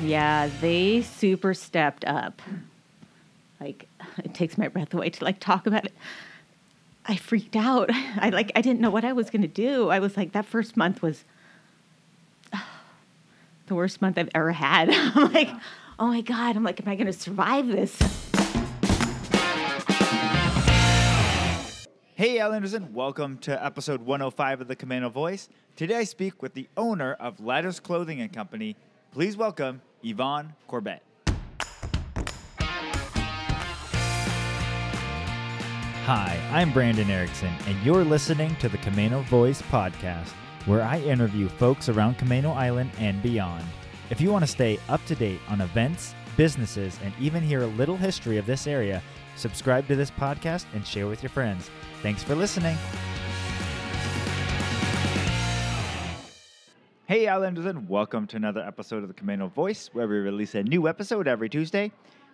Yeah, they super stepped up. Like it takes my breath away to like talk about it. I freaked out. I like I didn't know what I was going to do. I was like that first month was the worst month I've ever had. I'm like, "Oh my god, I'm like am I going to survive this?" Hey, Islanders, Anderson. welcome to episode 105 of the Camano Voice. Today I speak with the owner of Ladders Clothing and Company. Please welcome Yvonne Corbett. Hi, I'm Brandon Erickson, and you're listening to the Camano Voice podcast, where I interview folks around Camano Island and beyond. If you want to stay up to date on events, businesses, and even hear a little history of this area, subscribe to this podcast and share with your friends. Thanks for listening. Hey, Islanders, and welcome to another episode of the Camano Voice, where we release a new episode every Tuesday.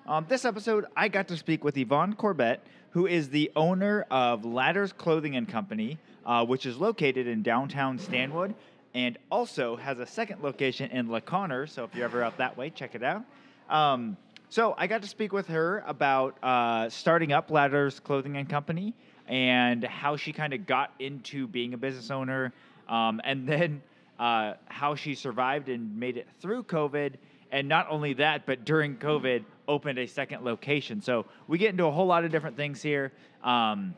Um, this episode, I got to speak with Yvonne Corbett, who is the owner of Ladders Clothing and Company, uh, which is located in downtown Stanwood, and also has a second location in La Conner. So if you're ever out that way, check it out. Um, so I got to speak with her about uh, starting up Ladders Clothing and Company and how she kind of got into being a business owner, um, and then uh, how she survived and made it through COVID. And not only that, but during COVID, opened a second location. So we get into a whole lot of different things here um,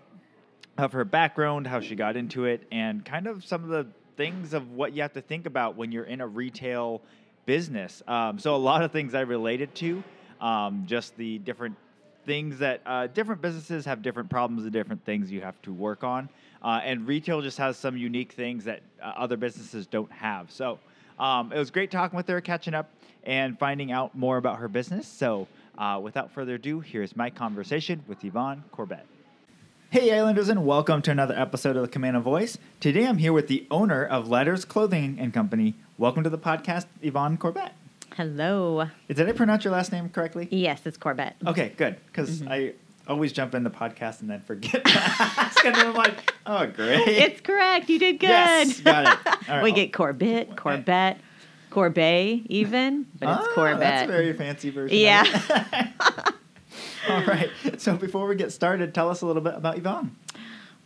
of her background, how she got into it, and kind of some of the things of what you have to think about when you're in a retail business. Um, so a lot of things I related to, um, just the different things that uh, different businesses have different problems and different things you have to work on. Uh, and retail just has some unique things that uh, other businesses don't have. So um, it was great talking with her, catching up, and finding out more about her business. So uh, without further ado, here's my conversation with Yvonne Corbett. Hey, Islanders, and welcome to another episode of the Camano Voice. Today I'm here with the owner of Ladders Clothing and Company. Welcome to the podcast, Yvonne Corbett. Hello. Did I pronounce your last name correctly? Yes, it's Corbett. Okay, good. Because I always jump in the podcast and then forget to ask. and then I'm like, oh, great. It's correct. You did good. Yes, got it. All right, we I'll- get Corbett, Corbett, Corbet even, but it's Ah, Corbett. That's a very fancy version. Yeah. All right. So before we get started, tell us a little bit about Yvonne.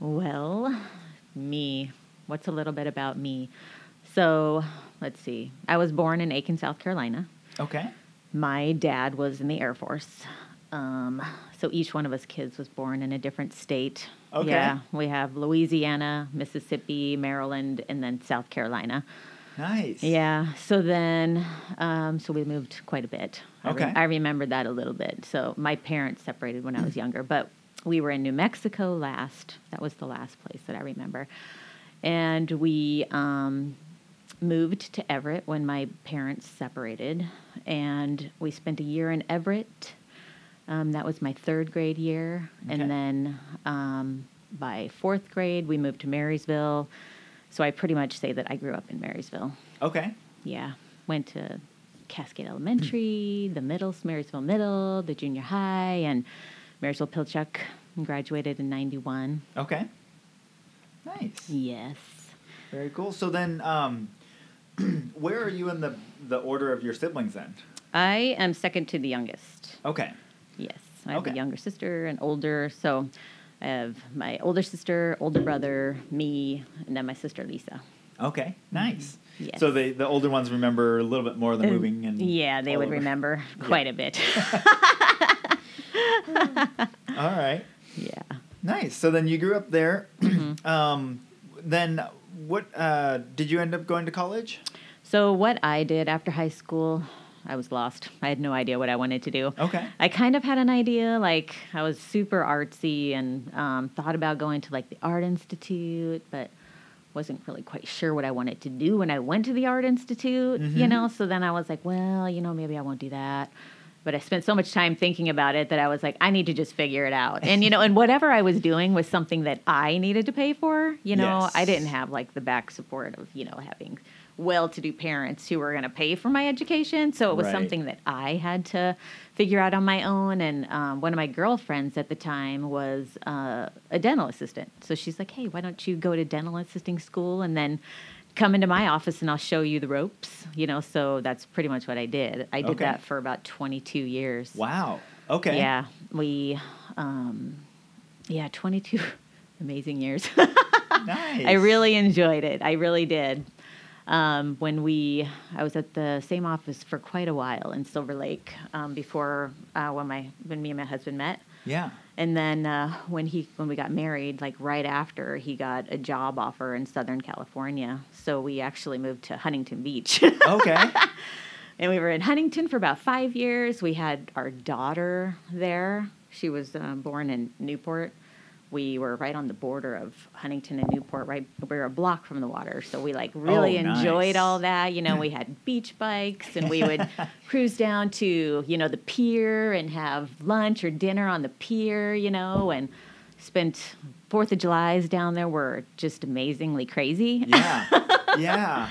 Well, me. What's a little bit about me? So, let's see. I was born in Aiken, South Carolina. Okay. My dad was in the Air Force. Um, so each one of us kids was born in a different state. Okay. Yeah, we have Louisiana, Mississippi, Maryland, and then South Carolina. Nice. Yeah. So then, um, so we moved quite a bit. I re- Okay. I remember that a little bit. So my parents separated when I was younger, but we were in New Mexico last. That was the last place that I remember. And we um, moved to Everett when my parents separated. And we spent a year in Everett. Um, that was my third grade year. Okay. And then um, by fourth grade, we moved to Marysville. So I pretty much say that I grew up in Marysville. Okay. Yeah. Went to Cascade Elementary, the middle, Marysville Middle, the junior high, and Marysville Pilchuck. Graduated in 91. Okay. Nice. Yes. Very cool. So then, um, where are you in the the order of your siblings then? I am second to the youngest. Okay. Yes. I have Okay. a younger sister and older. So I have my older sister, older brother, me, and then my sister Lisa. Okay. Nice. Mm-hmm. Yes. So the the older ones remember a little bit more of the Uh, moving and Yeah, they would over. remember quite a bit. All right. yeah. Nice. So then you grew up there. Mm-hmm. um, then what uh, did you end up going to college? So what I did after high school, I was lost. I had no idea what I wanted to do. Okay. I kind of had an idea, like I was super artsy and um, thought about going to like the art institute, but wasn't really quite sure what I wanted to do when I went to the art institute. You Mhm. know, so then I was like, well, you know, maybe I won't do that. But I spent so much time thinking about it that I was like, I need to just figure it out. And you know, and whatever I was doing was something that I needed to pay for. You know, I didn't have like the back support of you know having well-to-do parents who were going to pay for my education. So it was Right. something that I had to figure out on my own. And um, one of my girlfriends at the time was uh, a dental assistant. So she's like, hey, why don't you go to dental assisting school and then come into my office and I'll show you the ropes, you know. So that's pretty much what I did. I did Okay. that for about 22 years. Wow. Okay. Yeah, we, um, yeah, 22 amazing years. Nice. I really enjoyed it. I really did. Um, when we, I was at the same office for quite a while in Silver Lake um, before uh, when my when me and my husband met, Yeah. And then uh, when he when we got married, like right after, he got a job offer in Southern California. So we actually moved to Huntington Beach. Okay. And we were in Huntington for about five years. We had our daughter there. She was uh, born in Newport. We were right on the border of Huntington and Newport, right? We were a block from the water. So we like oh, really Oh, nice. enjoyed all that. You know, we had beach bikes and we would cruise down to, you know, the pier and have lunch or dinner on the pier, you know, and spent Fourth of July's down there were just amazingly crazy. Yeah. Yeah.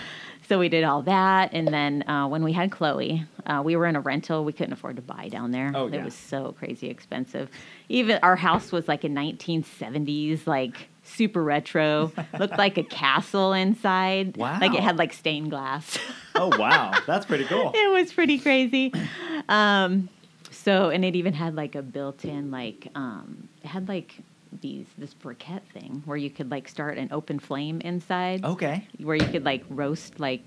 So we did all that, and then uh, when we had Chloe, uh, we were in a rental. We couldn't afford to buy down there. Oh, it yeah. was so crazy expensive. Even our house was like a 1970s, like super retro. Looked like a castle inside. Wow! Like it had like stained glass. Oh wow. That's pretty cool. it was pretty crazy. Um, so, and it even had like a built-in, like um, it had like these this briquette thing where you could like start an open flame inside Okay. where you could like roast like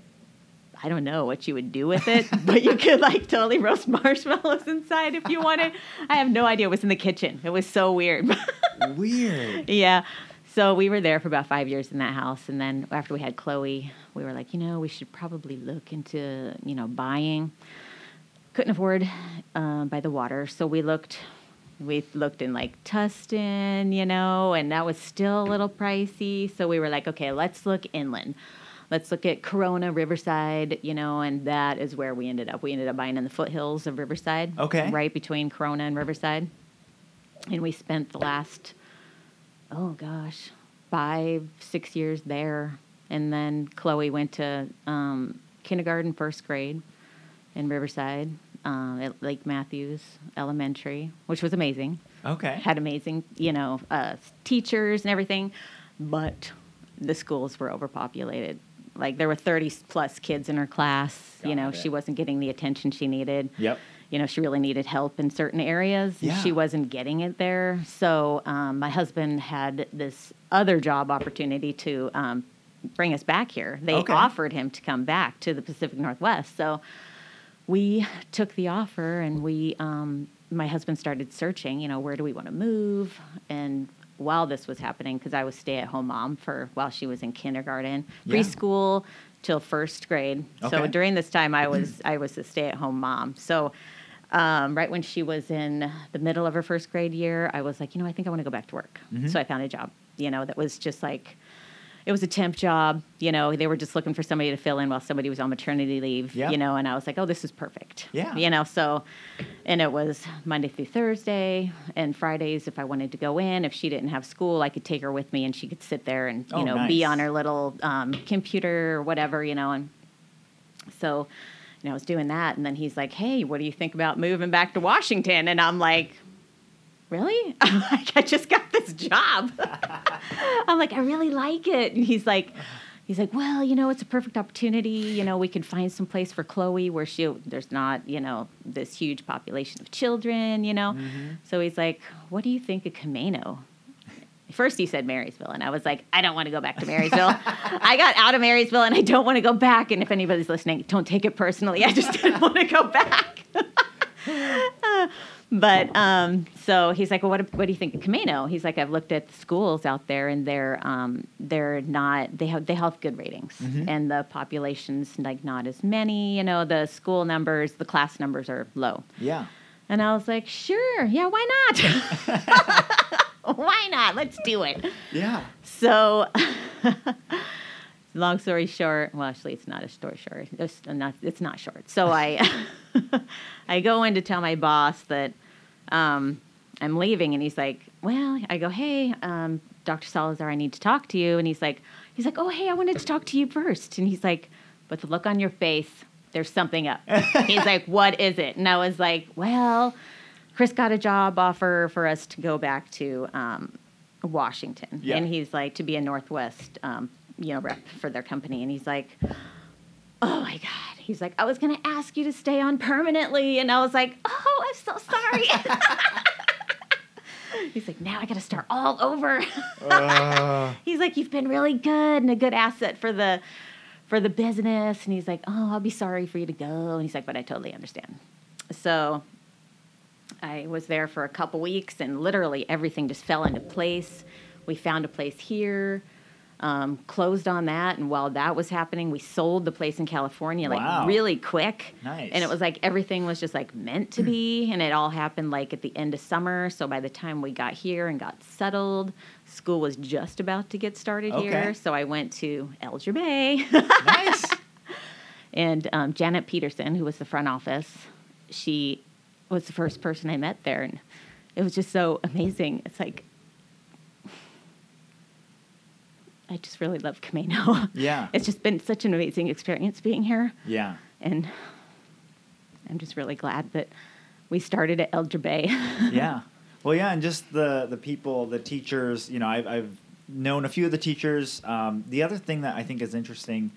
I don't know what you would do with it, but you could like totally roast marshmallows inside if you wanted. I have no idea. It was in the kitchen. It was so weird. Weird. yeah. So we were there for about five years in that house, and then after we had Chloe, we were like, you know, we should probably look into you know buying. Couldn't afford uh, by the water, so we looked. We looked in like Tustin, you know, and that was still a little pricey. So we were like, okay, let's look inland. Let's look at Corona, Riverside, you know, and that is where we ended up. We ended up buying in the foothills of Riverside, Okay. right between Corona and Riverside, and we spent the last oh gosh, five, six years there. And then Chloe went to um, kindergarten, first grade in Riverside um, at Lake Matthews Elementary, which was amazing. Okay. Had amazing, you know, uh, teachers and everything, but the schools were overpopulated. Like there were 30 plus kids in her class. you know, it. she wasn't getting the attention she needed Yep. you know, she really needed help in certain areas. Yeah. She wasn't getting it there. So um, my husband had this other job opportunity to um, bring us back here. They Okay. offered him to come back to the Pacific Northwest. So we took the offer and we, um, my husband started searching, you know, where do we want to move? And while this was happening, because I was stay at home mom for while she was in kindergarten, Yeah. preschool till first grade. okay. So during this time, I was I was a stay at home mom. So um, right when she was in the middle of her first grade year, I was like, you know, I think I want to go back to work. Mhm. So I found a job, you know, that was just like, it was a temp job. You know, they were just looking for somebody to fill in while somebody was on maternity leave, Yeah. you know, and I was like, oh, this is perfect. Yeah. You know, so, and it was Monday through Thursday and Fridays if I wanted to go in. If she didn't have school, I could take her with me and she could sit there and, you Oh, know, be on her little um, computer or whatever, you know, and so, you know, I was doing that, and then he's like, "Hey, what do you think about moving back to Washington?" And I'm like, "Really?" I'm like, "I just got this job." I'm like, "I really like it." And he's like, "He's like, well, you know, it's a perfect opportunity. You know, we can find some place for Chloe where she there's not, you know, this huge population of children. You know." Mm-hmm. So he's like, "What do you think of Camano?" First, he said Marysville, and I was like, I don't want to go back to Marysville. I got out of Marysville, and I don't want to go back. And if anybody's listening, don't take it personally. I just didn't want to go back. but um, so he's like, well, what, what do you think of Camano? He's like, I've looked at the schools out there, and they're um, they're not they have they have good ratings, and the population's like not as many. You know, the school numbers, the class numbers are low. Yeah. And I was like, sure, yeah, why not? why not? Let's do it. Yeah. So, long story short, well, actually, it's not a story short. It's not, it's not short. So I, I go in to tell my boss that um, I'm leaving, and he's like, "Well," I go, "Hey, um, Dr. Salazar, I need to talk to you." And he's like, "He's like, oh, hey, I wanted to talk to you first. And he's like, "But the look on your face, there's something up." he's like, "What is it?" And I was like, "Well." Chris got a job offer for us to go back to um, Washington, Yeah. and he's like to be a Northwest um, you know, rep for their company, and he's like, "Oh my god!" He's like, "I was gonna ask you to stay on permanently," and I was like, "Oh, I'm so sorry." he's like, "Now I got to start all over." Uh, he's like, "You've been really good and a good asset for the." For the business, and he's like, "Oh, I'll be sorry for you to go." And he's like, "But I totally understand." So I was there for a couple weeks, and literally everything just fell into place. We found a place here, um, closed on that, and while that was happening, we sold the place in California like Wow. really quick. Nice. And it was like everything was just like meant to be, and it all happened like at the end of summer. So by the time we got here and got settled, school was just about to get started Okay. here. So I went to Elger Bay. nice. And um, Janet Peterson, who was the front office, she was the first person I met there, and it was just so amazing. It's like I just really love Camano. Yeah. it's just been such an amazing experience being here, Yeah. and I'm just really glad that we started at Elger Bay. yeah. Well, yeah, and just the the people, the teachers. You know, I've I've known a few of the teachers. Um, the other thing that I think is interesting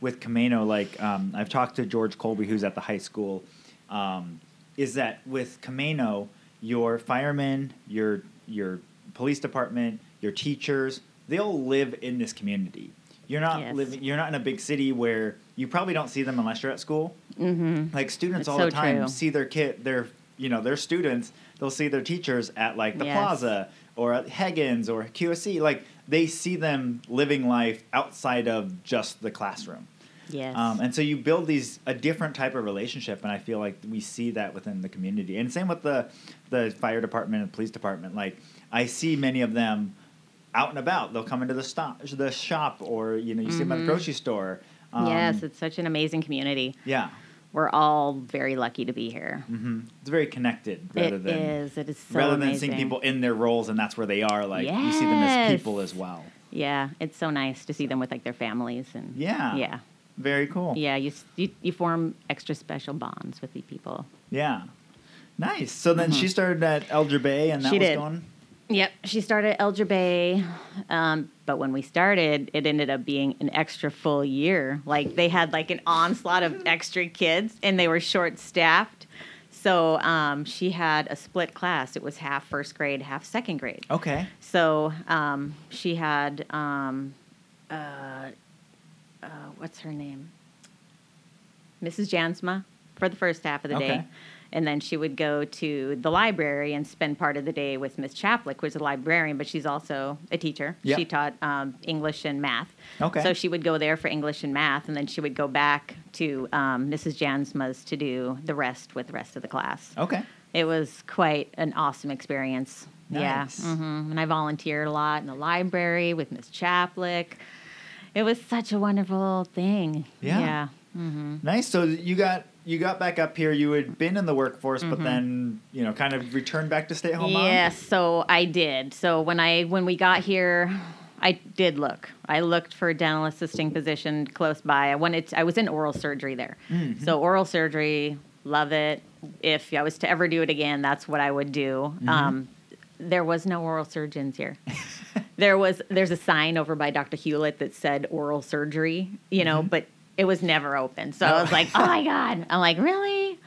with Camano, like um, I've talked to George Colby, who's at the high school, um, is that with Camano, your firemen, your your police department, your teachers, they all live in this community. You're not Yes. living. You're not in a big city where you probably don't see them unless you're at school. mm-hmm. Like students all so the time true. see their kid, their you know their students. They'll see their teachers at like the Yes. plaza or at Higgins or QFC. Like they see them living life outside of just the classroom. Yes. Um, and so you build these a different type of relationship, and I feel like we see that within the community. And same with the the fire department and police department. Like I see many of them out and about. They'll come into the stop, the shop, or you know you see them at the Mhm. grocery store. Um, yes, it's such an amazing community. yeah. We're all very lucky to be here. hmm It's very connected rather It than is. It is so rather than seeing people in their roles and that's where they are. Like you see them as people as well. Yeah, it's so nice to see them with like their families and Yeah. yeah, Very cool. yeah. You you, you form extra special bonds with the people. Yeah. Nice. So then she started at Elger Bay, and that Mm-hmm. She was did. going. Yep, she started Bay, um, but when we started, it ended up being an extra full year. Like they had like an onslaught of extra kids, and they were short staffed. So um, she had a split class. It was half first grade, half second grade. Okay. So um, she had, um, uh, uh, what's her name? Mrs. Jansma for the first half of the Okay. day. And then she would go to the library and spend part of the day with Miss Chaplick, who's a librarian, but she's also a teacher. Yep. She taught um, English and math. Okay. So she would go there for English and math, and then she would go back to um, Mrs. Jansma's to do the rest with the rest of the class. Okay. It was quite an awesome experience. Nice. Yeah. hmm And I volunteered a lot in the library with Miss Chaplick. It was such a wonderful thing. Yeah. Yeah. hmm Nice. So you got you got back up here. You had been in the workforce, but then you know kind of returned back to stay at home. mom? Yes, so I did. So when I when we got here, I did look. I looked for a dental assisting position close by. I wanted. I was in oral surgery there, Mhm. so oral surgery, love it. If I was to ever do it again, that's what I would do. Mm-hmm. Um, there was no oral surgeons here. there was there's a sign over by Dr. Hewlett that said oral surgery, you know, but it was never open. So I oh. was. Oh. like, oh my god. I'm like, really?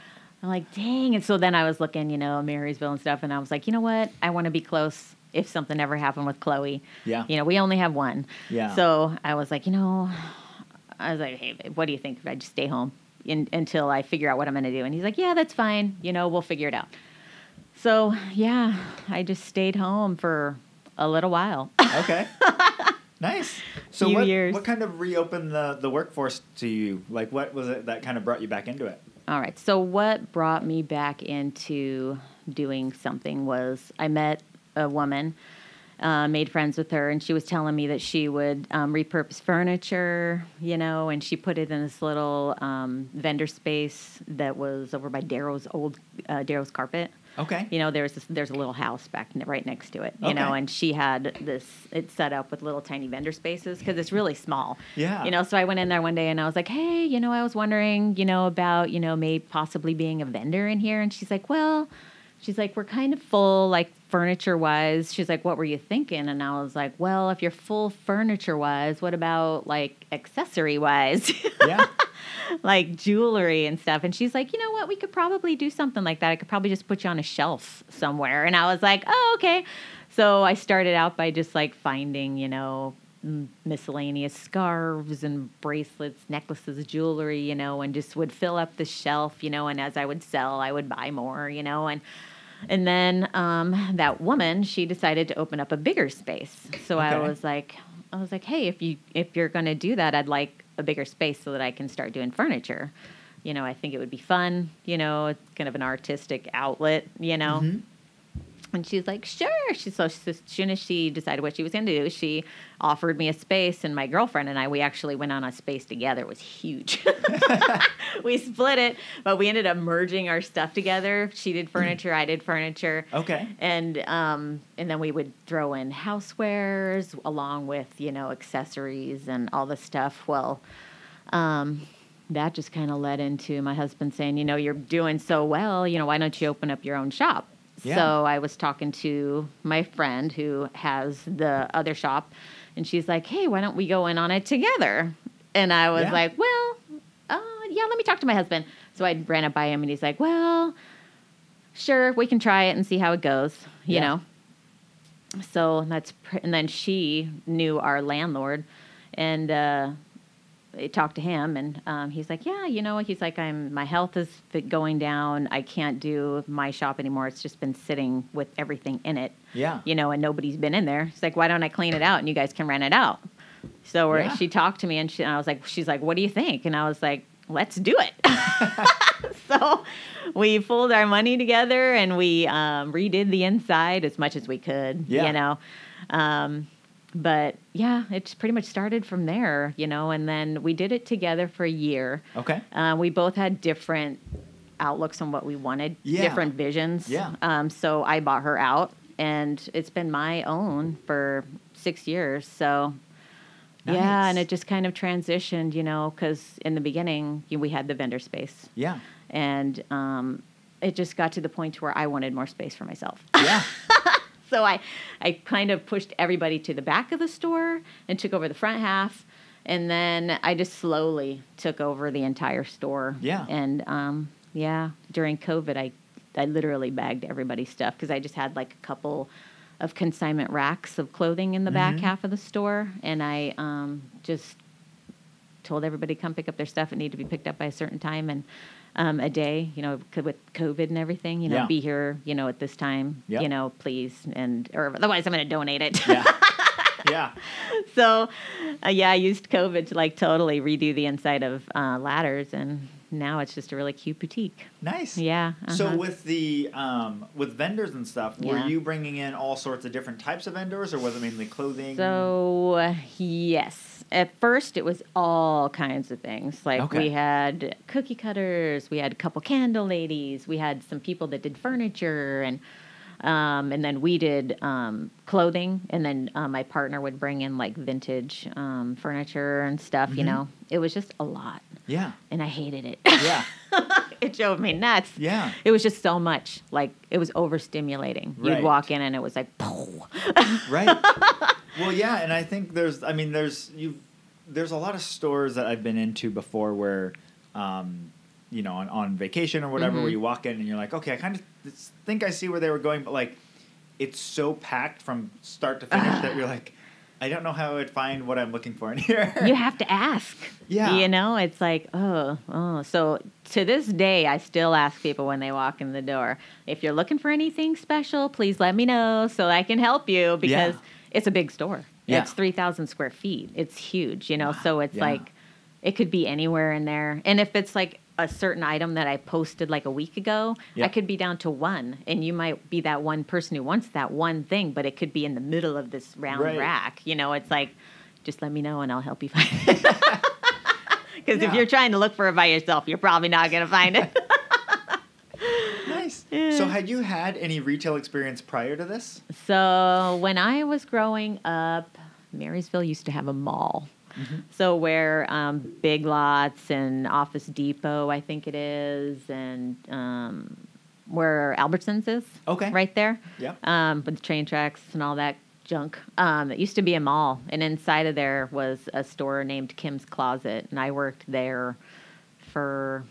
I'm like, dang. And so then I was looking, you know, Marysville and stuff, and I was like, you know what? I want to be close if something ever happened with Chloe. Yeah. You know, we only have one. Yeah. So I was like, you know, I was like, hey, babe, what do you think if I just stay home in, until I figure out what I'm going to do? And he's like, yeah, that's fine. You know, we'll figure it out. So yeah, I just stayed home for a little while. Okay. nice. So what years. what kind of reopened the the workforce to you? Like what was it that kind of brought you back into it? All right. So what brought me back into doing something was I met a woman, uh, made friends with her, and she was telling me that she would um, repurpose furniture, you know, and she put it in this little um, vendor space that was over by Darrow's old uh, Darrow's carpet. Okay. You know, there's this, there's a little house back right next to it. You know, and she had this it's set up with little tiny vendor spaces because it's really small. Yeah. You know, so I went in there one day and I was like, hey, you know, I was wondering, you know, about you know, maybe possibly being a vendor in here, and she's like, well. She's like, we're kind of full, like furniture wise. She's like, what were you thinking? And I was like, well, if you're full furniture wise, what about like accessory wise? Yeah. like jewelry and stuff. And she's like, you know what? We could probably do something like that. I could probably just put you on a shelf somewhere. And I was like, oh, okay. So I started out by just like finding, you know, miscellaneous scarves and bracelets, necklaces, jewelry, you know, and just would fill up the shelf, you know, and as I would sell, I would buy more, you know, and and then um, that woman, she decided to open up a bigger space. So I was like, I was like, hey, if you if you're going to do that, I'd like a bigger space so that I can start doing furniture. You know, I think it would be fun. You know, it's kind of an artistic outlet. You know. Mhm. And she's like, sure. She so she- as soon as she decided what she was going to do, she offered me a space, and my girlfriend and I, we actually went on a space together. It was huge. we split it, but we ended up merging our stuff together. She did furniture, I did furniture, Okay. and um, and then we would throw in housewares along with you know accessories and all the stuff. Well, um, that just kind of led into my husband saying, you know, you're doing so well. You know, why don't you open up your own shop? Yeah. So I was talking to my friend who has the other shop, and she's like, hey, why don't we go in on it together? And I was Yeah. like, well, uh, yeah, let me talk to my husband. So I ran it by him, and he's like, well, sure, we can try it and see how it goes, you Yeah. know. So that's pr- and then she knew our landlord, and uh, talked to him, and um, he's like, yeah, you know, he's like, I'm my health is going down. I can't do my shop anymore. It's just been sitting with everything in it, Yeah. you know, and nobody's been in there. He's like, why don't I clean it out and you guys can rent it out? So Yeah. she talked to me, and, she, and I was like, she's like, what do you think? And I was like, let's do it. so we pulled our money together and we um, redid the inside as much as we could, Yeah. you know. Um, but yeah, it's pretty much started from there, you know, and then we did it together for a year. Okay. Uh, we both had different outlooks on what we wanted, Yeah. different visions. Yeah. Um, so I bought her out, and it's been my own for six years. So yeah, and it just kind of transitioned, you know, because in the beginning you- we had the vendor space, Yeah. and um, it just got to the point where I wanted more space for myself. Yeah. so I, I kind of pushed everybody to the back of the store and took over the front half, and then I just slowly took over the entire store. Yeah. And um, yeah, during COVID, I, I literally bagged everybody's stuff because I just had like a couple of consignment racks of clothing in the back Mhm. half of the store, and I um, just told everybody come pick up their stuff. It needed to be picked up by a certain time and um, a day. You know, with COVID and everything, you know, Yeah. be here. You know, at this time. Yep. You know, please, and or otherwise I'm going to donate it. Yeah. yeah. so, uh, yeah, I used COVID to like totally redo the inside of uh, ladders, and now it's just a really cute boutique. Nice. Yeah. So uh-huh. with the um, with vendors and stuff, were Yeah. you bringing in all sorts of different types of vendors, or was it mainly clothing? So uh, yes, at first it was all kinds of things. Like Okay. we had cookie cutters, we had a couple candle ladies, we had some people that did furniture, and um, and then we did um, clothing, and then uh, my partner would bring in like vintage um, furniture and stuff. You Mhm. know, it was just a lot, yeah, and I hated it. yeah, it drove me nuts. yeah. It was just so much. Like it was overstimulating. Right. You'd walk in and it was like, Right. Well, yeah, and I think there's, I mean, there's you, there's a lot of stores that I've been into before where, um, you know, on, on vacation or whatever, where Mhm. you walk in and you're like, okay, I kind of think I see where they were going, but like, it's so packed from start to finish that you're like, I don't know how I would find what I'm looking for in here. you have to ask. Yeah. You know, it's like, oh, oh. So to this day, I still ask people when they walk in the door, if you're looking for anything special, please let me know so I can help you because Yeah. It's a big store. Yeah. It's 3,000 square feet. It's huge, you know, so it's Yeah. like, it could be anywhere in there. And if it's like a certain item that I posted like a week ago. I could be down to one. And you might be that one person who wants that one thing, but it could be in the middle of this round Right. rack. You know, it's like, just let me know and I'll help you find it. Because Yeah. if you're trying to look for it by yourself, you're probably not going to find it. So, had you had any retail experience prior to this? so when I was growing up, Marysville used to have a mall. So where um, Big Lots and Office Depot, I think it is, and um, where Albertsons is. Okay. Right there. Yeah. Um, with the train tracks and all that junk. Um, it used to be a mall, and inside of there was a store named Kim's Closet, and I worked there for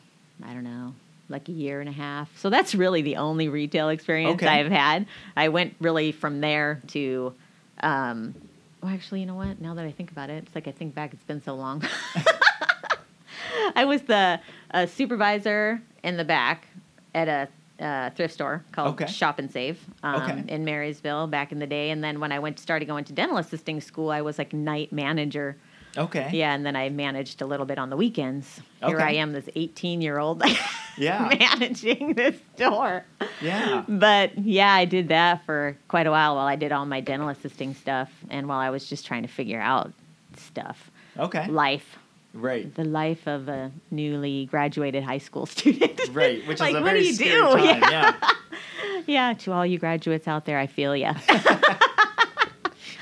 I don't know, like a year and a half. So that's really the only retail experience Okay. I've had. I went really from there to. Um, well, actually, you know what? Now that I think about it, it's like I think back. It's been so long. I was the uh, supervisor in the back at a uh, thrift store called Okay. Shop and Save um, Okay. in Marysville back in the day. And then when I went started going to dental assisting school, I was like night manager. Okay. Yeah, and then I managed a little bit on the weekends. Here I am, this 18 year old Yeah. managing this store. Yeah. But yeah, I did that for quite a while while I did all my dental assisting stuff and while I was just trying to figure out stuff. Okay. Life. Right. The life of a newly graduated high school student. Right. Which like, is a what very do you scary do? time. Yeah. yeah. yeah, to all you graduates out there, I feel ya.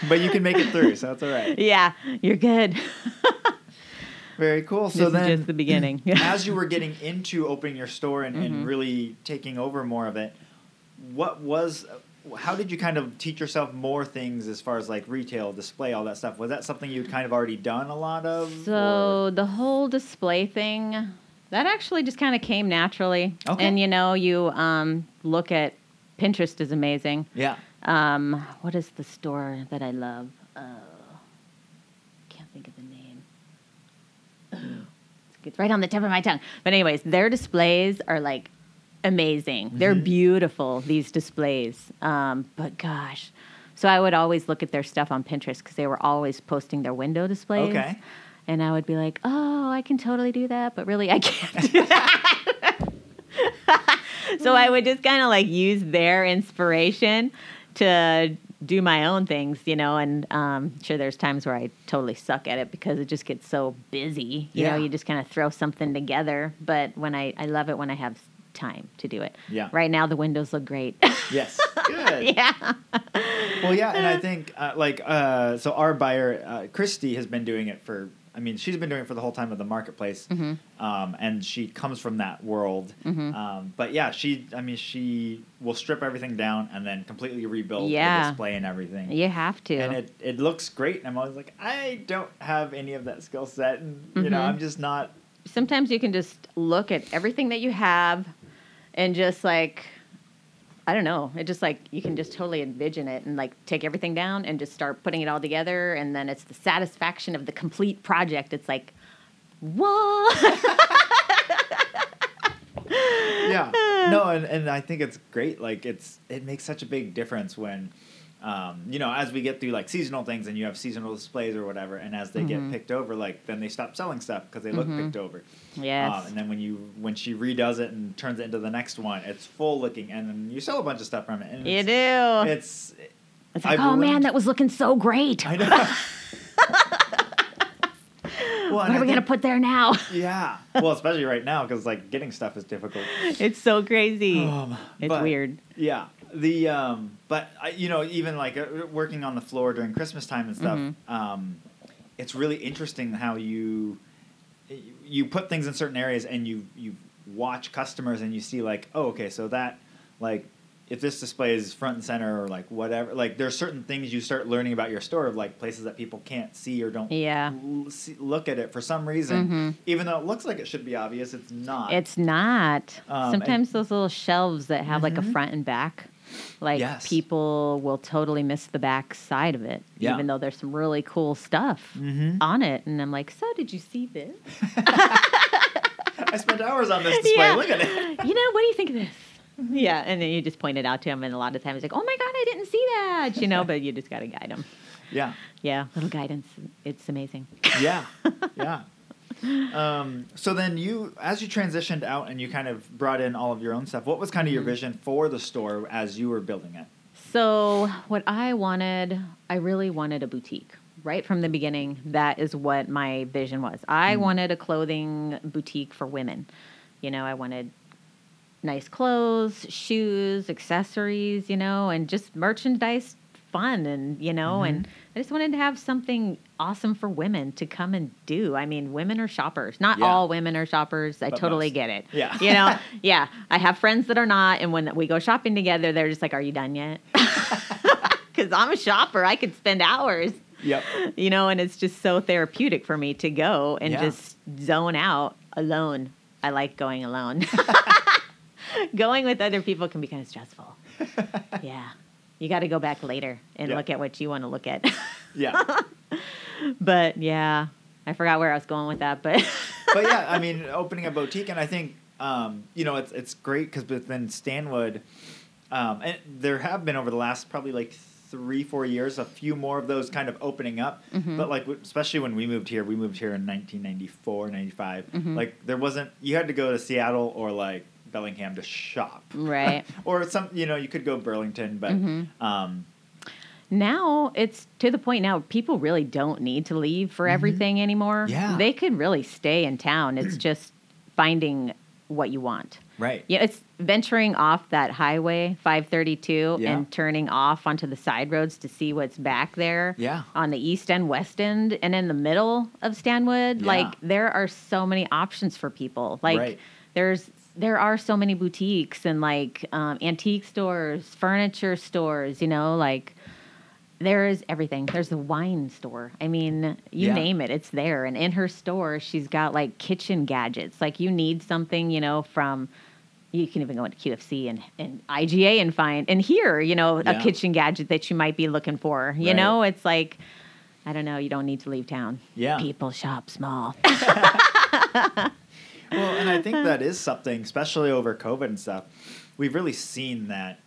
But you can make it through, so that's all right. yeah, you're good. Very cool. So this then, just the beginning. as you were getting into opening your store and, Mm-hmm. and really taking over more of it, what was, how did you kind of teach yourself more things as far as like retail, display, all that stuff? Was that something you'd kind of already done a lot of? So the whole display thing, that actually just kind of came naturally. Okay. And you know, you um, look at Pinterest is amazing. yeah. Um, what is the store that I love? Oh, can't think of the name. It's right on the tip of my tongue. But anyways, their displays are like amazing. They're Mhm. beautiful. These displays. Um, but gosh, so I would always look at their stuff on Pinterest because they were always posting their window displays. Okay. And I would be like, oh, I can totally do that, but really I can't do that. so I would just kind of like use their inspiration to do my own things, you know, and um, sure there's times where I totally suck at it because it just gets so busy. You Yeah. know, you just kind of throw something together. But when I, I love it when I have time to do it. Yeah. Right now the windows look great. Yes. Good. yeah. Well, yeah, and I think uh, like uh, so our buyer uh, Christy has been doing it for. I mean, she's been doing it for the whole time of the marketplace, Mhm. um, and she comes from that world. Mhm. Um, but yeah, she. I mean, she will strip everything down and then completely rebuild the display and everything. You have to. And it, it looks great, and I'm always like, I don't have any of that skill set, and you know, Mhm. I'm just not. sometimes you can just look at everything that you have and just like I don't know. It just like you can just totally envision it and like take everything down and just start putting it all together and then it's the satisfaction of the complete project. It's like what? yeah no and, and i think it's great like it's it makes such a big difference when um, you know as we get through like seasonal things and you have seasonal displays or whatever and as they Mhm. get picked over like then they stop selling stuff because they look Mhm. picked over yes. um, and then when you when she redoes it and turns it into the next one it's full looking and then you sell a bunch of stuff from it and you it's, do. it's it's like, I've oh man, that was looking so great. i know well, What are I we gonna put there now? yeah well especially right now because like getting stuff is difficult it's so crazy. Um, it's but- weird. Yeah, the um, but I, you know, even like uh, working on the floor during Christmas time and stuff, Mhm. um, it's really interesting how you you put things in certain areas and you you watch customers and you see like, oh, okay, so that like if this display is front and center or like whatever, like there's certain things you start learning about your store of like places that people can't see or don't Yeah. l- see, look at it for some reason, Mhm. even though it looks like it should be obvious, it's not. It's not. Um, Sometimes those little shelves that have like a Mhm. front and back, like Yes. people will totally miss the back side of it, Yeah. even though there's some really cool stuff Mhm. on it. And I'm like, so did you see this? I spent hours on this display. Yeah. Look at it. you know, what do you think of this? Yeah, and then you just point it out to him, and a lot of times like, oh my god, I didn't see that, you know. But you just got to guide him. Yeah, Yeah, little guidance. It's amazing. yeah, yeah. Um, so then you, as you transitioned out and you kind of brought in all of your own stuff, what was kind of Mm-hmm. your vision for the store as you were building it? So, what I wanted, I really wanted a boutique. Right from the beginning, that is what my vision was. I Mm. wanted a clothing boutique for women. You know, I wanted nice clothes, shoes, accessories, you know, and just merchandise fun and you know and Mm-hmm. i just wanted to have something awesome for women to come and do. I mean women are shoppers. Not Yeah. all women are shoppers. I But totally most. get it. Yeah. you know? Yeah. I have friends that are not and when we go shopping together they're just like are you done yet? Because i'm a shopper. I could spend hours. Yep. you know and it's just so therapeutic for me to go and Yeah. just zone out alone. I like going alone. Going with other people can be kind of stressful. Yeah you got to go back later and Yeah. look at what you want to look at Yeah. but yeah i forgot where i was going with that but but yeah, I mean, opening a boutique, and I think um, you know it's it's great because within Stanwood, um, and there have been over the last probably like three four years a few more of those kind of opening up. Mm-hmm. But like especially when we moved here, we moved here in 1994, 95. Mm-hmm. Like there wasn't you had to go to Seattle or like Bellingham to shop, right or some you know you could go Burlington, but Mm-hmm. um, now it's to the point now people really don't need to leave for everything anymore Mm-hmm. Yeah. they could really stay in town it's just finding what you want right. Yeah, it's venturing off that highway 532 Yeah. and turning off onto the side roads to see what's back there. Yeah. On the east end, west end, and in the middle of Stanwood, Yeah. like there are so many options for people. Like Right. there's there are so many boutiques and like um, antique stores, furniture stores. You know, like there is everything. There's a wine store. I mean, you Yeah. name it, it's there. And in her store, she's got like kitchen gadgets. Like you need something, you know, from you can even go into QFC and, and IGA and find and here, you know, Yeah. a kitchen gadget that you might be looking for. You Right. know, it's like I don't know, you don't need to leave town. Yeah. People shop small. Well, and I think that is something, especially over COVID and stuff. We've really seen that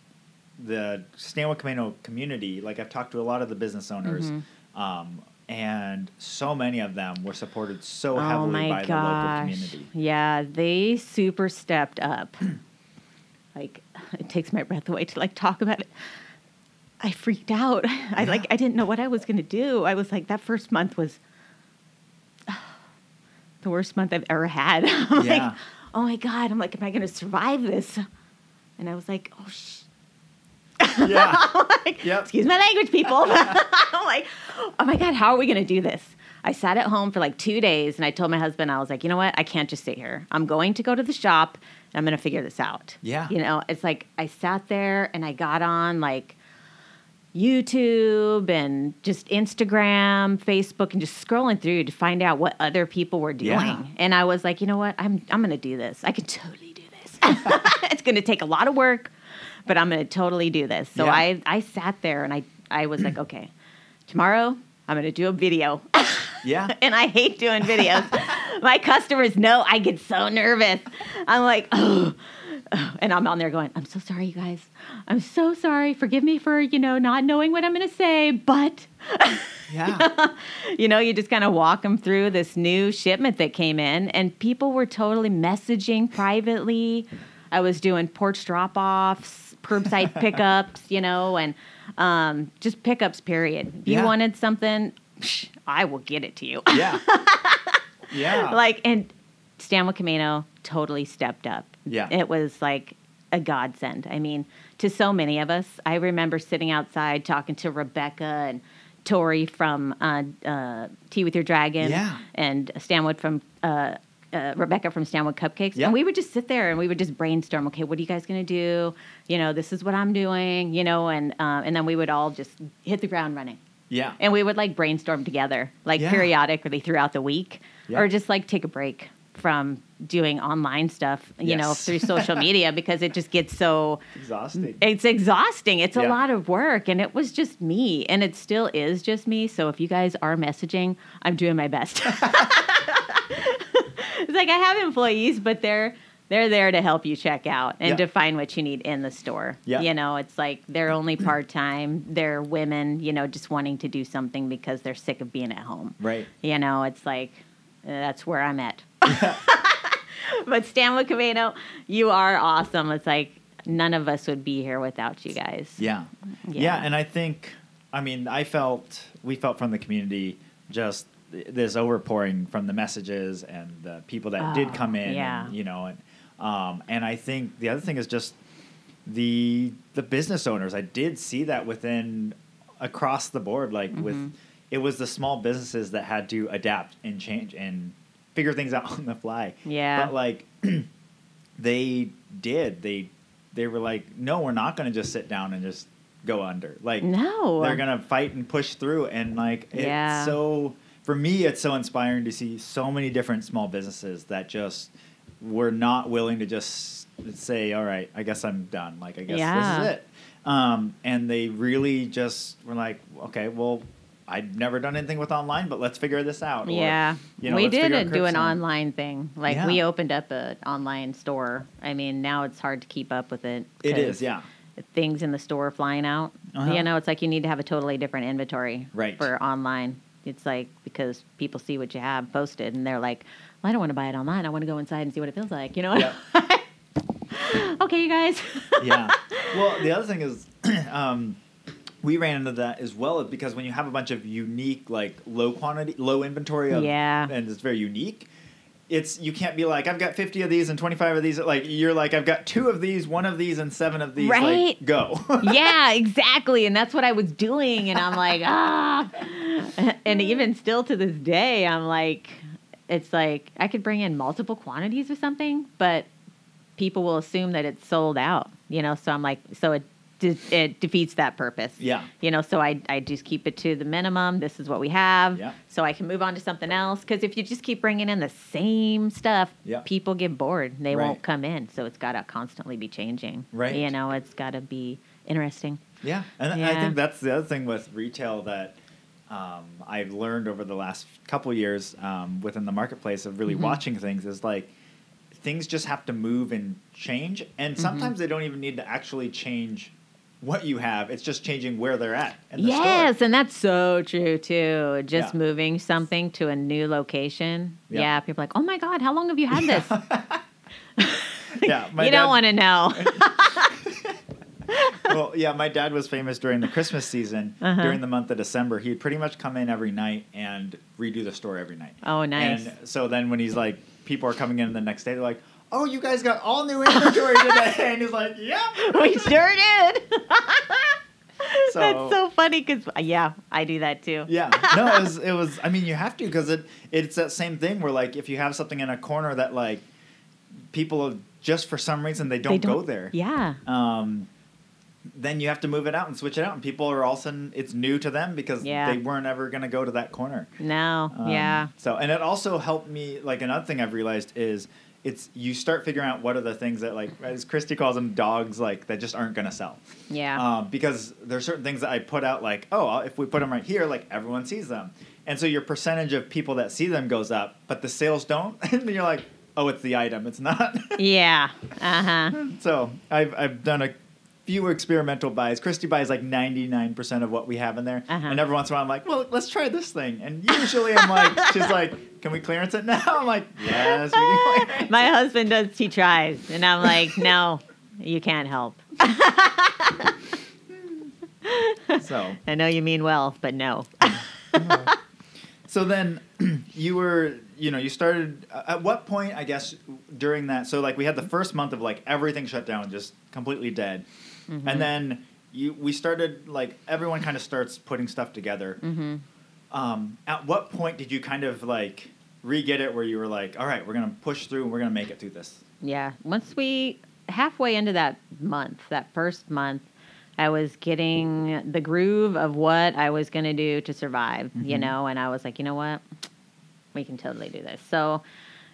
the Stanwood Camano community, like I've talked to a lot of the business owners, Mm-hmm. um, and so many of them were supported so oh heavily my by gosh. the local community. Yeah, they super stepped up. like it takes my breath away to like talk about it. I freaked out. I like I didn't know what I was going to do. I was like that first month was the worst month I've ever had. I'm Yeah. like, "Oh my god." I'm like, "Am I going to survive this?" And I was like, "Oh sh Yeah. like, Yep. excuse my language, people. I'm like, oh my God, how are we going to do this? I sat at home for like two days and I told my husband, I was like, you know what? I can't just sit here. I'm going to go to the shop and I'm going to figure this out. Yeah. You know, it's like I sat there and I got on like YouTube and just Instagram, Facebook, and just scrolling through to find out what other people were doing. Yeah. And I was like, you know what? I'm I'm to do this. I can totally do this. it's to take a lot of work, but I'm to totally do this. So Yeah. I I sat there and I I was like, okay, tomorrow I'm to do a video. Yeah. and I hate doing videos. My customers know I get so nervous. I'm like, oh, oh. and I'm on there going, I'm so sorry, you guys. I'm so sorry. Forgive me for you know not knowing what I'm going to say, but Yeah. you know, you just kind of walk them through this new shipment that came in, and people were totally messaging privately. I was doing porch drop offs, curbside pickups, you know, and um, just pickups, period. If you Yeah. wanted something, psh, I will get it to you. Yeah. Yeah. like, and Stanwood Camano totally stepped up. Yeah. It was like a godsend. I mean, to so many of us, I remember sitting outside talking to Rebecca and Tori from uh, uh, Tea with Your Dragon, Yeah. and Stanwood from uh, uh, Rebecca from Stanwood Cupcakes, Yeah. and we would just sit there and we would just brainstorm. Okay, what are you guys going to do? You know, this is what I'm doing. You know, and uh, and then we would all just hit the ground running. Yeah. And we would like brainstorm together, like Yeah. periodically throughout the week, Yeah. or just like take a break from doing online stuff, you know, through social media because it just gets so Exhausting. it's exhausting. It's a lot of work and it was just me and it still is just me. So if you guys are messaging, I'm doing my best. it's like I have employees, but they're they're there to help you check out and Yeah. to find what you need in the store. Yeah. You know, it's like they're only part time. They're women, you know, just wanting to do something because they're sick of being at home. Right. You know, it's like uh, that's where I'm at. but Stanwood Camano, you are awesome. It's like none of us would be here without you guys. Yeah. Yeah. yeah. and I think, I mean, I felt, we felt from the community just this overpouring from the messages and the people that did Oh, come in, yeah. and, you know, and, um, and I think the other thing is just the the business owners. I did see that within across the board, like Mm-hmm. with it was the small businesses that had to adapt and change and figure things out on the fly. Yeah. But like they did. They they were like, no, we're not going to just sit down and just go under. Like No. they're gonna fight and push through and like it's Yeah. so for me it's so inspiring to see so many different small businesses that just were not willing to just say all right i guess i'm done like i guess Yeah. this is it um, and they really just were like okay well I've never done anything with online but let's figure this out Or, Yeah, you know, we did uh, do an online thing. Like Yeah. we opened up an online store. I mean, now it's hard to keep up with it. it is yeah Things in the store flying out. Uh-huh. You know, it's like you need to have a totally different inventory Right. for online. It's like because people see what you have posted and they're like, "Well, I don't want to buy it online. I want to go inside and see what it feels like." You know? Yep. okay, you guys. yeah. Well, the other thing is, um, we ran into that as well because when you have a bunch of unique, like low quantity, low inventory of, Yeah. and it's very unique. It's you can't be like I've got fifty of these and twenty five of these. Like you're like I've got two of these, one of these, and seven of these. Right. Like go. yeah, exactly. And that's what I was doing. And I'm like, ah. And even still to this day, I'm like, it's like I could bring in multiple quantities of something, but people will assume that it's sold out, you know? So I'm like, so it, de- it defeats that purpose. Yeah. You know, so I, I just keep it to the minimum. This is what we have. Yeah. So I can move on to something else. Because if you just keep bringing in the same stuff, Yeah. people get bored. They Right. won't come in. So it's got to constantly be changing. Right. You know, it's got to be interesting. Yeah, and I think that's the other thing with retail that um, I've learned over the last couple years um, within the marketplace of really Mm-hmm. watching things is like things just have to move and change, Mm-hmm. and sometimes they don't even need to actually change what you have. It's just changing where they're at. In the yes, store. and that's so true too. Just Yeah. moving something to a new location. Yeah. Yeah, people are like, oh my God, how long have you had this? yeah, you dad- don't want to know. well, yeah, my dad was famous during the Christmas season. Uh-huh. During the month of December, he'd pretty much come in every night and redo the store every night. Oh, nice. And so then when he's like, people are coming in the next day, they're like, "Oh, you guys got all new inventory today," and he's like, "Yeah." we sure did. So- that's so funny because, yeah, I do that too. Yeah, no, it was. It was. I mean, you have to because it. It's that same thing where like if you have something in a corner that like people just for some reason they don't, They go there. Yeah. Um, then you have to move it out and switch it out, and people are all of a sudden it's new to them because Yeah. they weren't ever going to go to that corner. No. Um, yeah. So, and it also helped me. Like another thing I've realized is it's you start figuring out what are the things that like as Christy calls them dogs like that just aren't going to sell. Yeah. Um, because there's certain things that I put out like oh if we put them right here like everyone sees them, and so your percentage of people that see them goes up, but the sales don't, and then you're like oh it's the item, it's not. yeah. Uh huh. so I've I've done a few experimental buys. Christy buys like 99% of what we have in there. Uh-huh. And every once in a while I'm like, well, let's try this thing. And usually I'm like, she's like, can we clearance it now? I'm like, yes, we can clearance My husband does, he tries. And I'm like, no, you can't help. So, I know you mean well, but no. so then you were, you know, you started, uh, at what point, I guess, during that, so like we had the first month of like everything shut down, just completely dead. Mm-hmm. And then you, we started, like, everyone kind of starts putting stuff together. hmm um, at what point did you kind of like re-get it where you were like all right we're gonna push through and we're gonna make it through this Yeah. Once we halfway into that month, that first month, I was getting the groove of what I was going to do to survive, you Mhm. know, and I was like, you know what? We can totally do this. So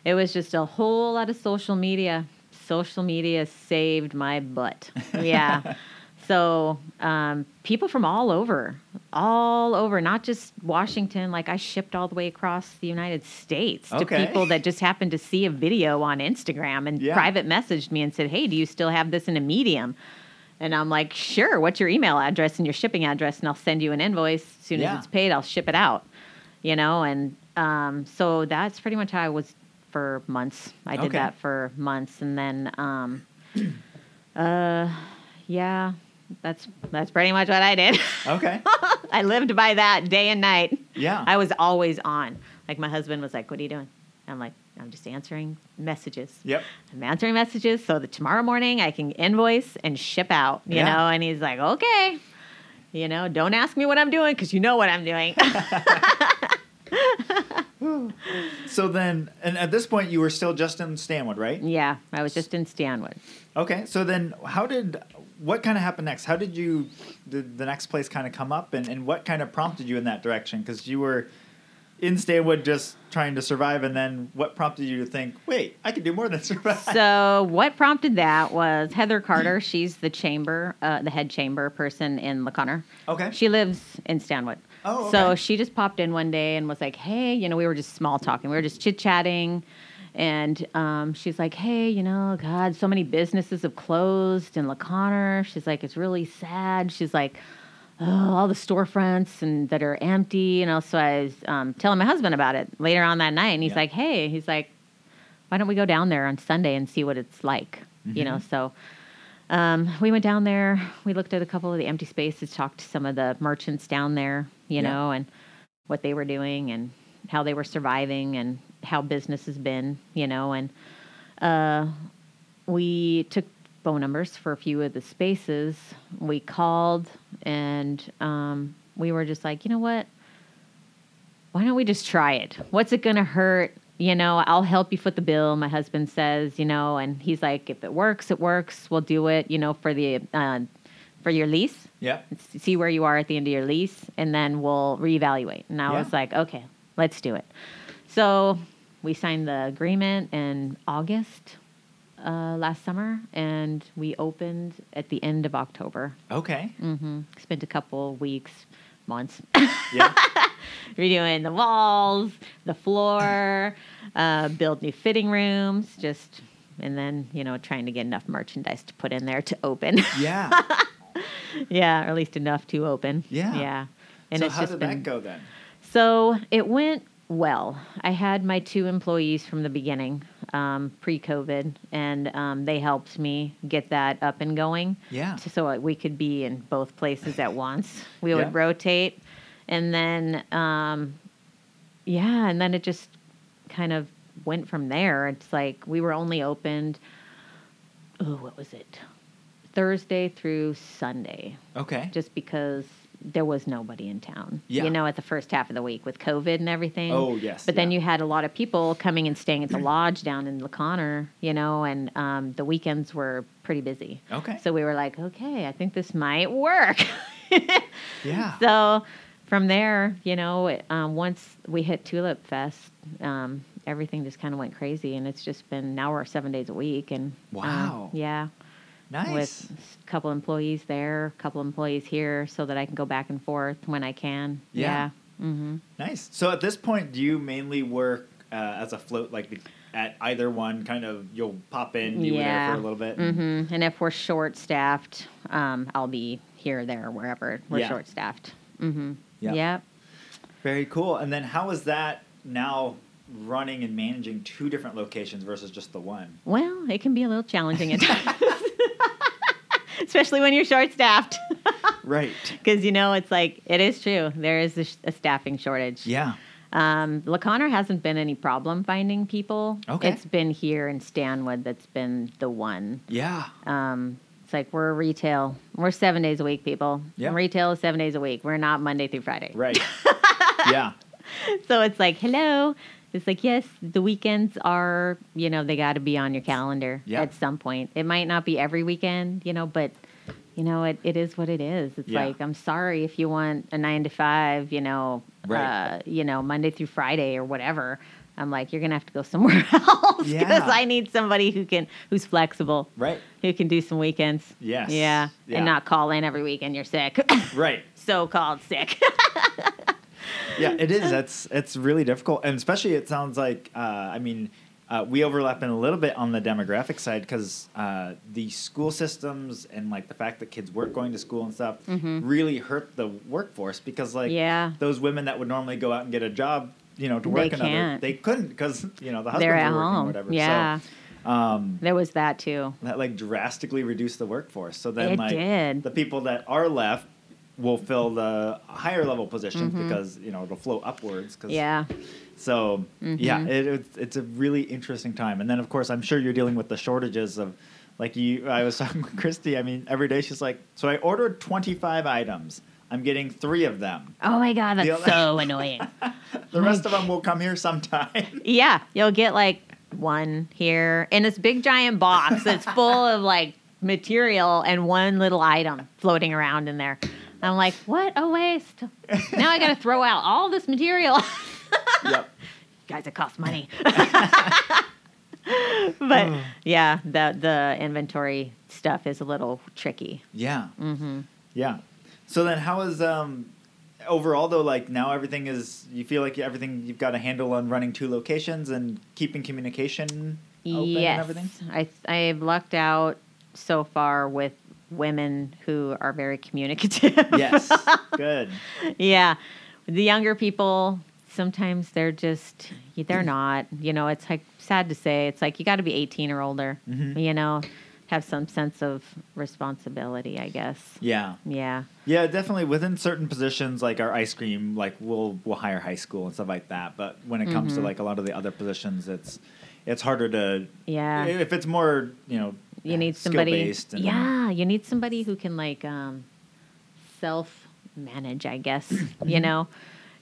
it was just a whole lot of social media. Social media saved my butt. Yeah. so um, people from all over, all over, not just Washington. Like I shipped all the way across the United States to Okay. people that just happened to see a video on Instagram and Yeah. private messaged me and said, "Hey, do you still have this in a medium?" And I'm like, "Sure. What's your email address and your shipping address, and I'll send you an invoice. As soon Yeah. as it's paid, I'll ship it out." You know, and um, so that's pretty much how I was for months. I did Okay. that for months, and then, um, uh, yeah, that's that's pretty much what I did. okay I lived by that day and night. yeah I was always on. Like my husband was like, "What are you doing?" I'm like, "I'm just answering messages." yep I'm answering messages so that tomorrow morning I can invoice and ship out. You Yeah. know, and he's like, "Okay." You know, don't ask me what I'm doing because you know what I'm doing. So then, and at this point, you were still just in Stanwood, right? yeah, I was just in Stanwood. Okay. So then, how did what kind of happened next? How did you did the next place kind of come up, and and what kind of prompted you in that direction? Because you were in Stanwood just trying to survive, and then what prompted you to think, wait, I could do more than survive? So what prompted that was Heather Carter. She's the chamber, uh, the head chamber person in LaConner. Okay. She lives in Stanwood. Oh, So she just popped in one day and was like, "Hey, you know, we were just small talking. We were just chit chatting." And um, she's like, "Hey, you know, God, so many businesses have closed in LaConner." She's like, "It's really sad." She's like, "Oh, all the storefronts and that are empty." You know, so I was um, telling my husband about it later on that night, and he's Yeah. like, "Hey," he's like, "Why don't we go down there on Sunday and see what it's like?" You know, so. Um, we went down there. We looked at a couple of the empty spaces, talked to some of the merchants down there, you Yeah. know, and what they were doing and how they were surviving and how business has been, you know, and uh, we took phone numbers for a few of the spaces. We called and um, we were just like, you know what? Why don't we just try it? What's it going to hurt? You know, I'll help you foot the bill, my husband says, you know, and he's like, if it works, it works. We'll do it, you know, for the, uh, for your lease yeah. see where you are at the end of your lease, and then we'll reevaluate. And I Yeah. was like, okay, let's do it. So we signed the agreement in August uh, last summer, and we opened at the end of October. Okay. Mm-hmm. Spent a couple weeks, months Yeah. redoing the walls, the floor, uh, build new fitting rooms, just. And then, you know, trying to get enough merchandise to put in there to open. yeah. Yeah, or at least enough to open. Yeah. Yeah. And so it's how just did been that go then? so it went well. I had my two employees from the beginning, um, pre-COVID, and um, they helped me get that up and going. Yeah. so we could be in both places at once. We Yeah. would rotate, and then um, yeah, and then it just kind of went from there. It's like we were only opened. Oh, what was it? Thursday through Sunday Okay. just because there was nobody in town. Yeah. You know, at the first half of the week with COVID and everything. Oh, yes, But then yeah. you had a lot of people coming and staying at the lodge down in LaConner, you know, and um, the weekends were pretty busy. Okay. So we were like, okay, I think this might work. yeah. So from there, you know, it, um, once we hit Tulip Fest, um, everything just kind of went crazy, and it's just been now we're seven days a week, and um, Wow. yeah, nice. with a couple employees there, a couple employees here, so that I can go back and forth when I can. Yeah. Yeah. Mm-hmm. Nice. So at this point, do you mainly work uh, as a float, like the, at either one? Kind of, you'll pop in, you there Yeah. for a little bit. Mm-hmm. And if we're short staffed, um, I'll be here, there, wherever we're Yeah. short staffed. Mm-hmm. Yeah. Yep. Very cool. And then, how is that now running and managing two different locations versus just the one? Well, it can be a little challenging at times, especially when you're short staffed. Right. Because, you know, it's like, it is true. There is a, sh- a staffing shortage. Yeah. Um, hasn't been any problem finding people. Okay. It's been here in Stanwood that's been the one. Yeah. Um, it's like we're retail. We're seven days a week, people. Yep. Retail is seven days a week. We're not Monday through Friday. Right. yeah. So it's like, hello. It's like, yes, the weekends are, you know, they got to be on your calendar Yeah. at some point. It might not be every weekend, you know, but, you know, it, it is what it is. It's Yeah. like, I'm sorry if you want a nine to five, you know, Right. uh, you know, Monday through Friday or whatever. I'm like, you're gonna have to go somewhere else because Yeah. I need somebody who can, who's flexible, Right. who can do some weekends. Yes. Yeah, Yeah. and not call in every weekend you're sick. Right. so called sick. Yeah, it is. That's it's really difficult, and especially it sounds like. Uh, I mean, uh, we overlap in a little bit on the demographic side because uh, the school systems and like the fact that kids weren't going to school and stuff really hurt the workforce because like Mm-hmm. Yeah. those women that would normally go out and get a job, you know, to work They another, can't. they couldn't because you know the husbands They're were working or home. whatever. Yeah. So, um, there was that too. that like drastically reduced the workforce. So then It like did. the people that are left will fill the higher level positions because you know it'll flow upwards. Cause, Mm-hmm. Yeah. So yeah, Mhm. it, it's it's a really interesting time. And then of course I'm sure you're dealing with the shortages of. Like you, I was talking with Christy. I mean, every day she's like, "So I ordered 25 items. I'm getting three of them. Oh my god, that's The so annoying. The rest of them will come here sometime. Yeah, you'll get like one here in this big giant box that's full of like material and one little item floating around in there. I'm like, what a waste. Now I got to throw out all this material. yep. Guys, it costs money. but yeah, the the inventory stuff is a little tricky. Yeah. hmm Yeah. So then, how is um overall though? Like now, everything is. You feel like everything you've got a handle on running two locations and keeping communication open yes, and everything. I I've lucked out so far with women who are very communicative. Yes. Good. yeah, the younger people sometimes they're just they're not. You know, it's like sad to say. It's like you got to be 18 or older. Mhm. You know, have some sense of responsibility. I guess. Yeah. Yeah. Yeah, definitely. Within certain positions, like our ice cream, like we'll we'll hire high school and stuff like that. But when it comes to Mhm. like a lot of the other positions, it's it's harder to. Yeah. If it's more, you know, you need somebody skill-based and- yeah you need somebody who can like um self manage i guess you know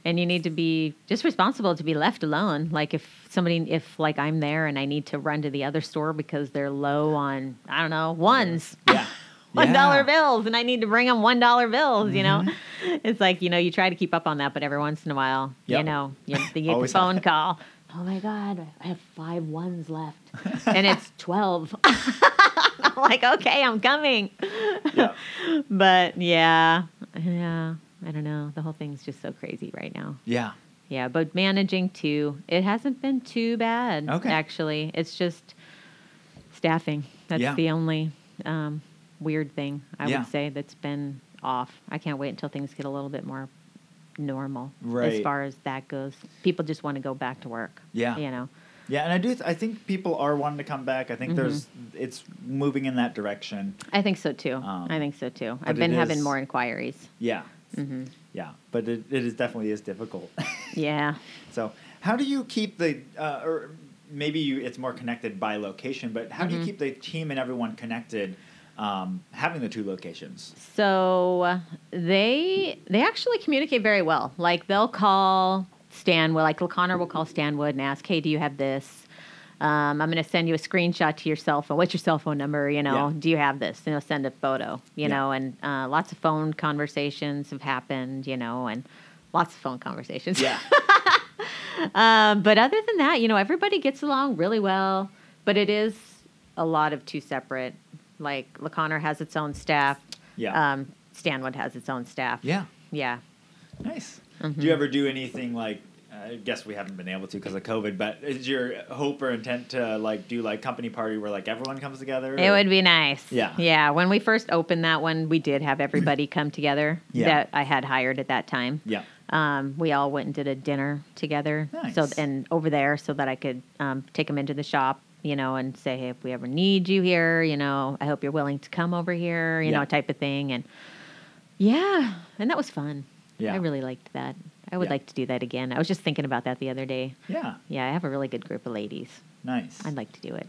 and you need to be just responsible to be left alone like if somebody if like i'm there and i need to run to the other store because they're low on i don't know ones Yeah. one dollar Yeah. Mm-hmm. bills and i need to bring them one dollar bills you know it's like you know you try to keep up on that but every once in a while you know you, you get the phone have. call oh my god i have five ones left and it's 12 i'm like okay i'm coming Yeah. but yeah yeah i don't know the whole thing's just so crazy right now Yeah. yeah but managing too it hasn't been too bad Okay. actually it's just staffing that's Yeah. the only um, weird thing i Yeah. would say that's been off i can't wait until things get a little bit more normal as far as that goes people just want to go back to work Yeah. you know Yeah, and I do. Th- I think people are wanting to come back. I think there's. It's moving in that direction. i think so too Um, i think so too i've been having is- more inquiries Yeah. Hmm Yeah, but it, it is definitely is difficult. yeah so, how do you keep the, uh, or maybe you, it's more connected by location, but how do you Mhm. keep the team and everyone connected, um, having the two locations? So they they actually communicate very well. Like they'll call Stanwood, like Connor will call Stanwood and ask, "Hey, do you have this? Um, I'm going to send you a screenshot to your cell phone. What's your cell phone number? You know, Yeah. do you have this? And they'll send a photo. You Yeah. know, and uh, lots of phone conversations have happened. You know, and lots of phone conversations. Yeah. um, but other than that, you know, everybody gets along really well. But it is a lot of two separate. Like LaConner has its own staff. Yeah. Um, Stanwood has its own staff. yeah. Yeah. Nice. Mhm. Do you ever do anything like? I guess we haven't been able to because of COVID. But is your hope or intent to like do like company party where like everyone comes together? It or- would be nice. Yeah. Yeah. When we first opened that one, we did have everybody come together Yeah. that I had hired at that time. Yeah. Um, we all went and did a dinner together. Nice. So and over there, so that I could um, take them into the shop, you know, and say, hey, if we ever need you here, you know, I hope you're willing to come over here, you Yeah. know, type of thing. And yeah, and that was fun. Yeah. I really liked that. I would Yeah. like to do that again. I was just thinking about that the other day. Yeah. Yeah, I have a really good group of ladies. Nice. I'd like to do it.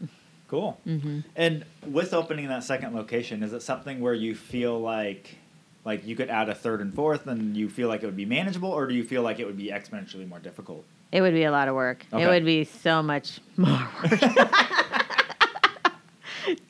Cool. hmm And with opening that second location, is it something where you feel like like you could add a third and fourth and you feel like it would be manageable or do you feel like it would be exponentially more difficult? It would be a lot of work. Okay. It would be so much more work.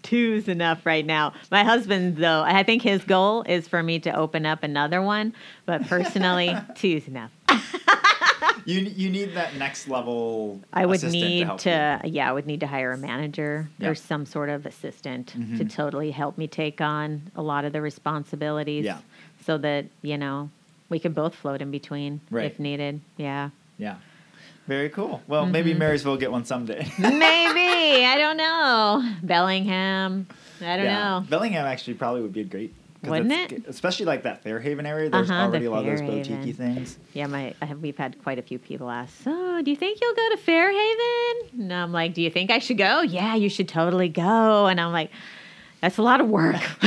Two's enough right now. My husband, though, I think his goal is for me to open up another one, but personally, two's enough. You you need that next level I would assistant need help to, yeah, I would need to hire a manager Yeah. or some sort of assistant to Mhm. totally help me take on a lot of the responsibilities Yeah. so that, you know, we can both float in between Right. if needed. Yeah. Yeah. Very cool. Well, maybe Mhm. Marysville will get one someday. Maybe. I don't know. Bellingham. I don't Yeah. know. Bellingham actually probably would be a great 'cause Wouldn't it? Especially like that Fairhaven area. There's Uh-huh, the already a lot of those Fairhaven. boutique things. Yeah, my have, we've had quite a few people ask, "So, do you think you'll go to Fairhaven?" And I'm like, "Do you think I should go?" Yeah, you should totally go. And I'm like, "That's a lot of work,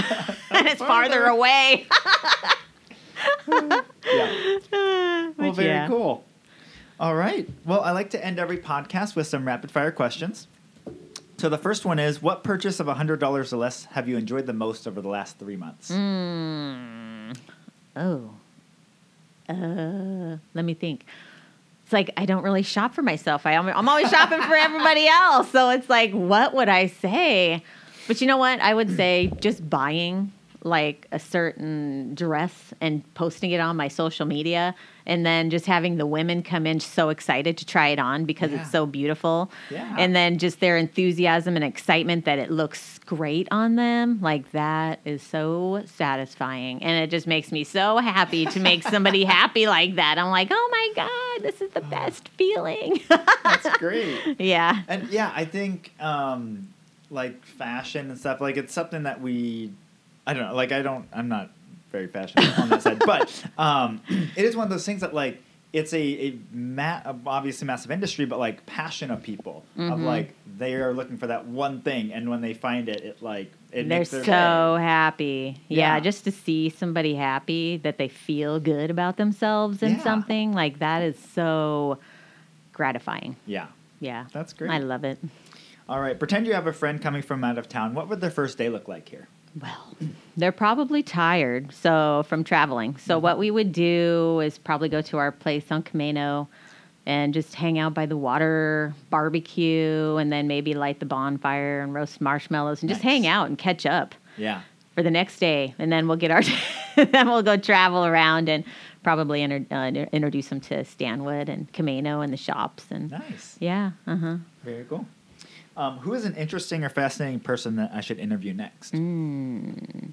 and it's farther Farther. away." Yeah. Well, But very yeah. cool. All right. Well, I like to end every podcast with some rapid fire questions. So the first one is What purchase of $100 or less have you enjoyed the most over the last three months? Mm. Oh, uh, let me think. It's like I don't really shop for myself. I, am I'm always shopping for everybody else. So it's like, what would I say? But you know what? I would say just buying like a certain dress and posting it on my social media. And then just having the women come in so excited to try it on because Yeah. it's so beautiful. Yeah. and then just their enthusiasm and excitement that it looks great on them like that is so satisfying. And it just makes me so happy to make somebody happy like that. I'm like oh my god this is the best feeling. That's great. yeah. And yeah, I think um, like fashion and stuff, like it's something that we, I don't know, like I don't, I'm not very passionate on that side, but um, it is one of those things that like it's a, a ma- obviously massive industry, but like passion of people of Mhm. like they are looking for that one thing, and when they find it, it like it they're so day. happy yeah. Yeah. just to see somebody happy that they feel good about themselves in Yeah. something like that is so gratifying yeah, yeah that's great. i love it All right, pretend you have a friend coming from out of town. What would their first day look like here? Well, they're probably tired, so from traveling. So what we would do is probably go to our place on Camano and just hang out by the water, barbecue, and then maybe light the bonfire and roast marshmallows and just Nice. hang out and catch up Yeah. for the next day. And then we'll get our, then we'll go travel around and probably inter, uh, introduce them to Stanwood and Camano and the shops and Nice. yeah, uh huh. Very cool. Um, who is an interesting or fascinating person that I should interview next? Mm.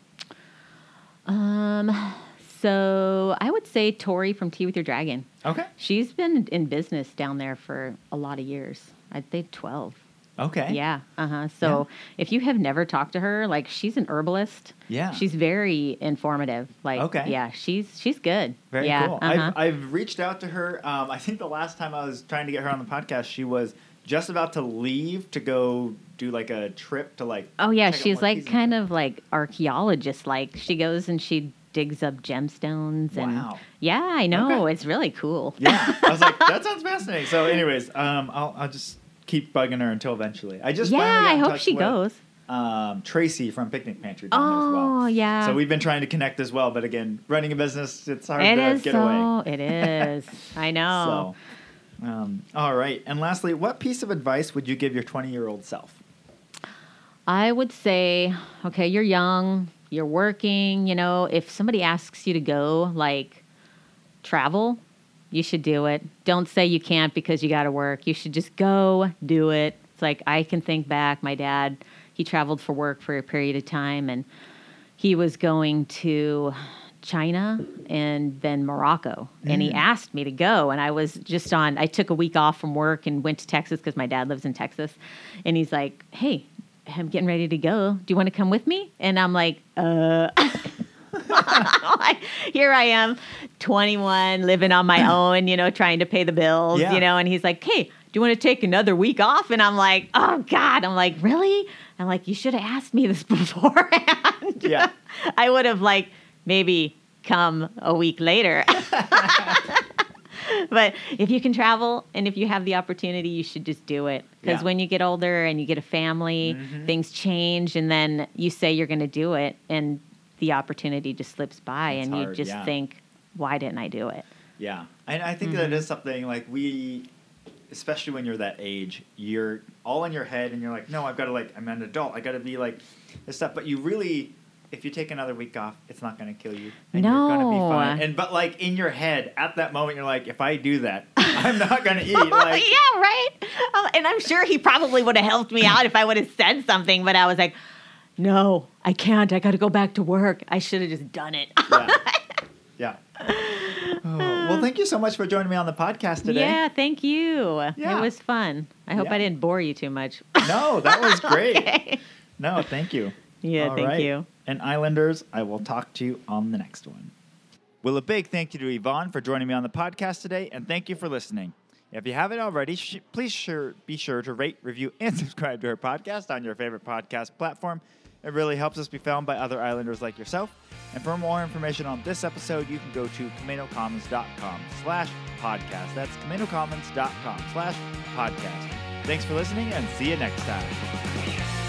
Um, so I would say Tori from Tea with Your Dragon. Okay. She's been in business down there for a lot of years. I'd say 12. Okay. Yeah. Uh huh. So if you have never talked to her, like she's an herbalist. Yeah. She's very informative. Like, Okay. yeah, she's she's good. Very yeah, cool. Uh-huh. I've, I've reached out to her. Um, I think the last time I was trying to get her on the podcast, she was just about to leave to go do like a trip to like. oh yeah, she's like kind of like archaeologist. Like she goes and she digs up gemstones and Wow. yeah, I know Okay. it's really cool. Yeah, I was like, that sounds fascinating. So, anyways, um, I'll I'll just keep bugging her until eventually. I just yeah, I hope she with, goes. Um, Tracy from Picnic Pantry as well. Oh yeah. So we've been trying to connect as well, but again, running a business, it's hard It to get so. away. It is. I know. So, um, all right. And lastly, what piece of advice would you give your 20 year old self? I would say, okay, you're young, you're working. You know, if somebody asks you to go, like travel, you should do it. Don't say you can't because you got to work. You should just go do it. It's like I can think back. My dad, he traveled for work for a period of time, and he was going to China and then Morocco. And he Mm. asked me to go. And I was just on, I took a week off from work and went to Texas because my dad lives in Texas. And he's like, hey, I'm getting ready to go. Do you want to come with me? And I'm like, uh, here I am, 21, living on my own, you know, trying to pay the bills, Yeah. you know. And he's like, hey, do you want to take another week off? And I'm like, oh God. I'm like, really? I'm like, you should have asked me this beforehand. Yeah. I would have like maybe come a week later. but if you can travel and if you have the opportunity, you should just do it. Because Yeah. when you get older and you get a family, Mhm. things change, and then you say you're going to do it, and the opportunity just slips by, It's and you just yeah. think, why didn't I do it? Yeah. And I think that is something like we, especially when you're that age, you're all in your head and you're like, no, I've got to like, I'm an adult. I got to be like this stuff. But you really, if you take another week off, it's not going to kill you. And you're going to be No. fine. And, but like in your head, at that moment, you're like, if I do that, I'm not going to eat. Like, yeah, right. Um, and I'm sure he probably would have helped me out if I would have said something, but I was like, no, I can't. I got to go back to work. I should have just done it. yeah. yeah. Oh, well, thank you so much for joining me on the podcast today. Yeah, thank you. Yeah. It was fun. I hope Yeah. I didn't bore you too much. No, that was great. Okay. No, thank you. Yeah, All thank right. you. And Islanders, I will talk to you on the next one. Well, a big thank you to Yvonne for joining me on the podcast today, and thank you for listening. If you haven't already, sh- please sure be sure to rate, review, and subscribe to her podcast on your favorite podcast platform. It really helps us be found by other Islanders like yourself. And for more information on this episode, you can go to CamanoCommons.com slash podcast. That's CamanoCommons.com slash podcast. Thanks for listening, and see you next time.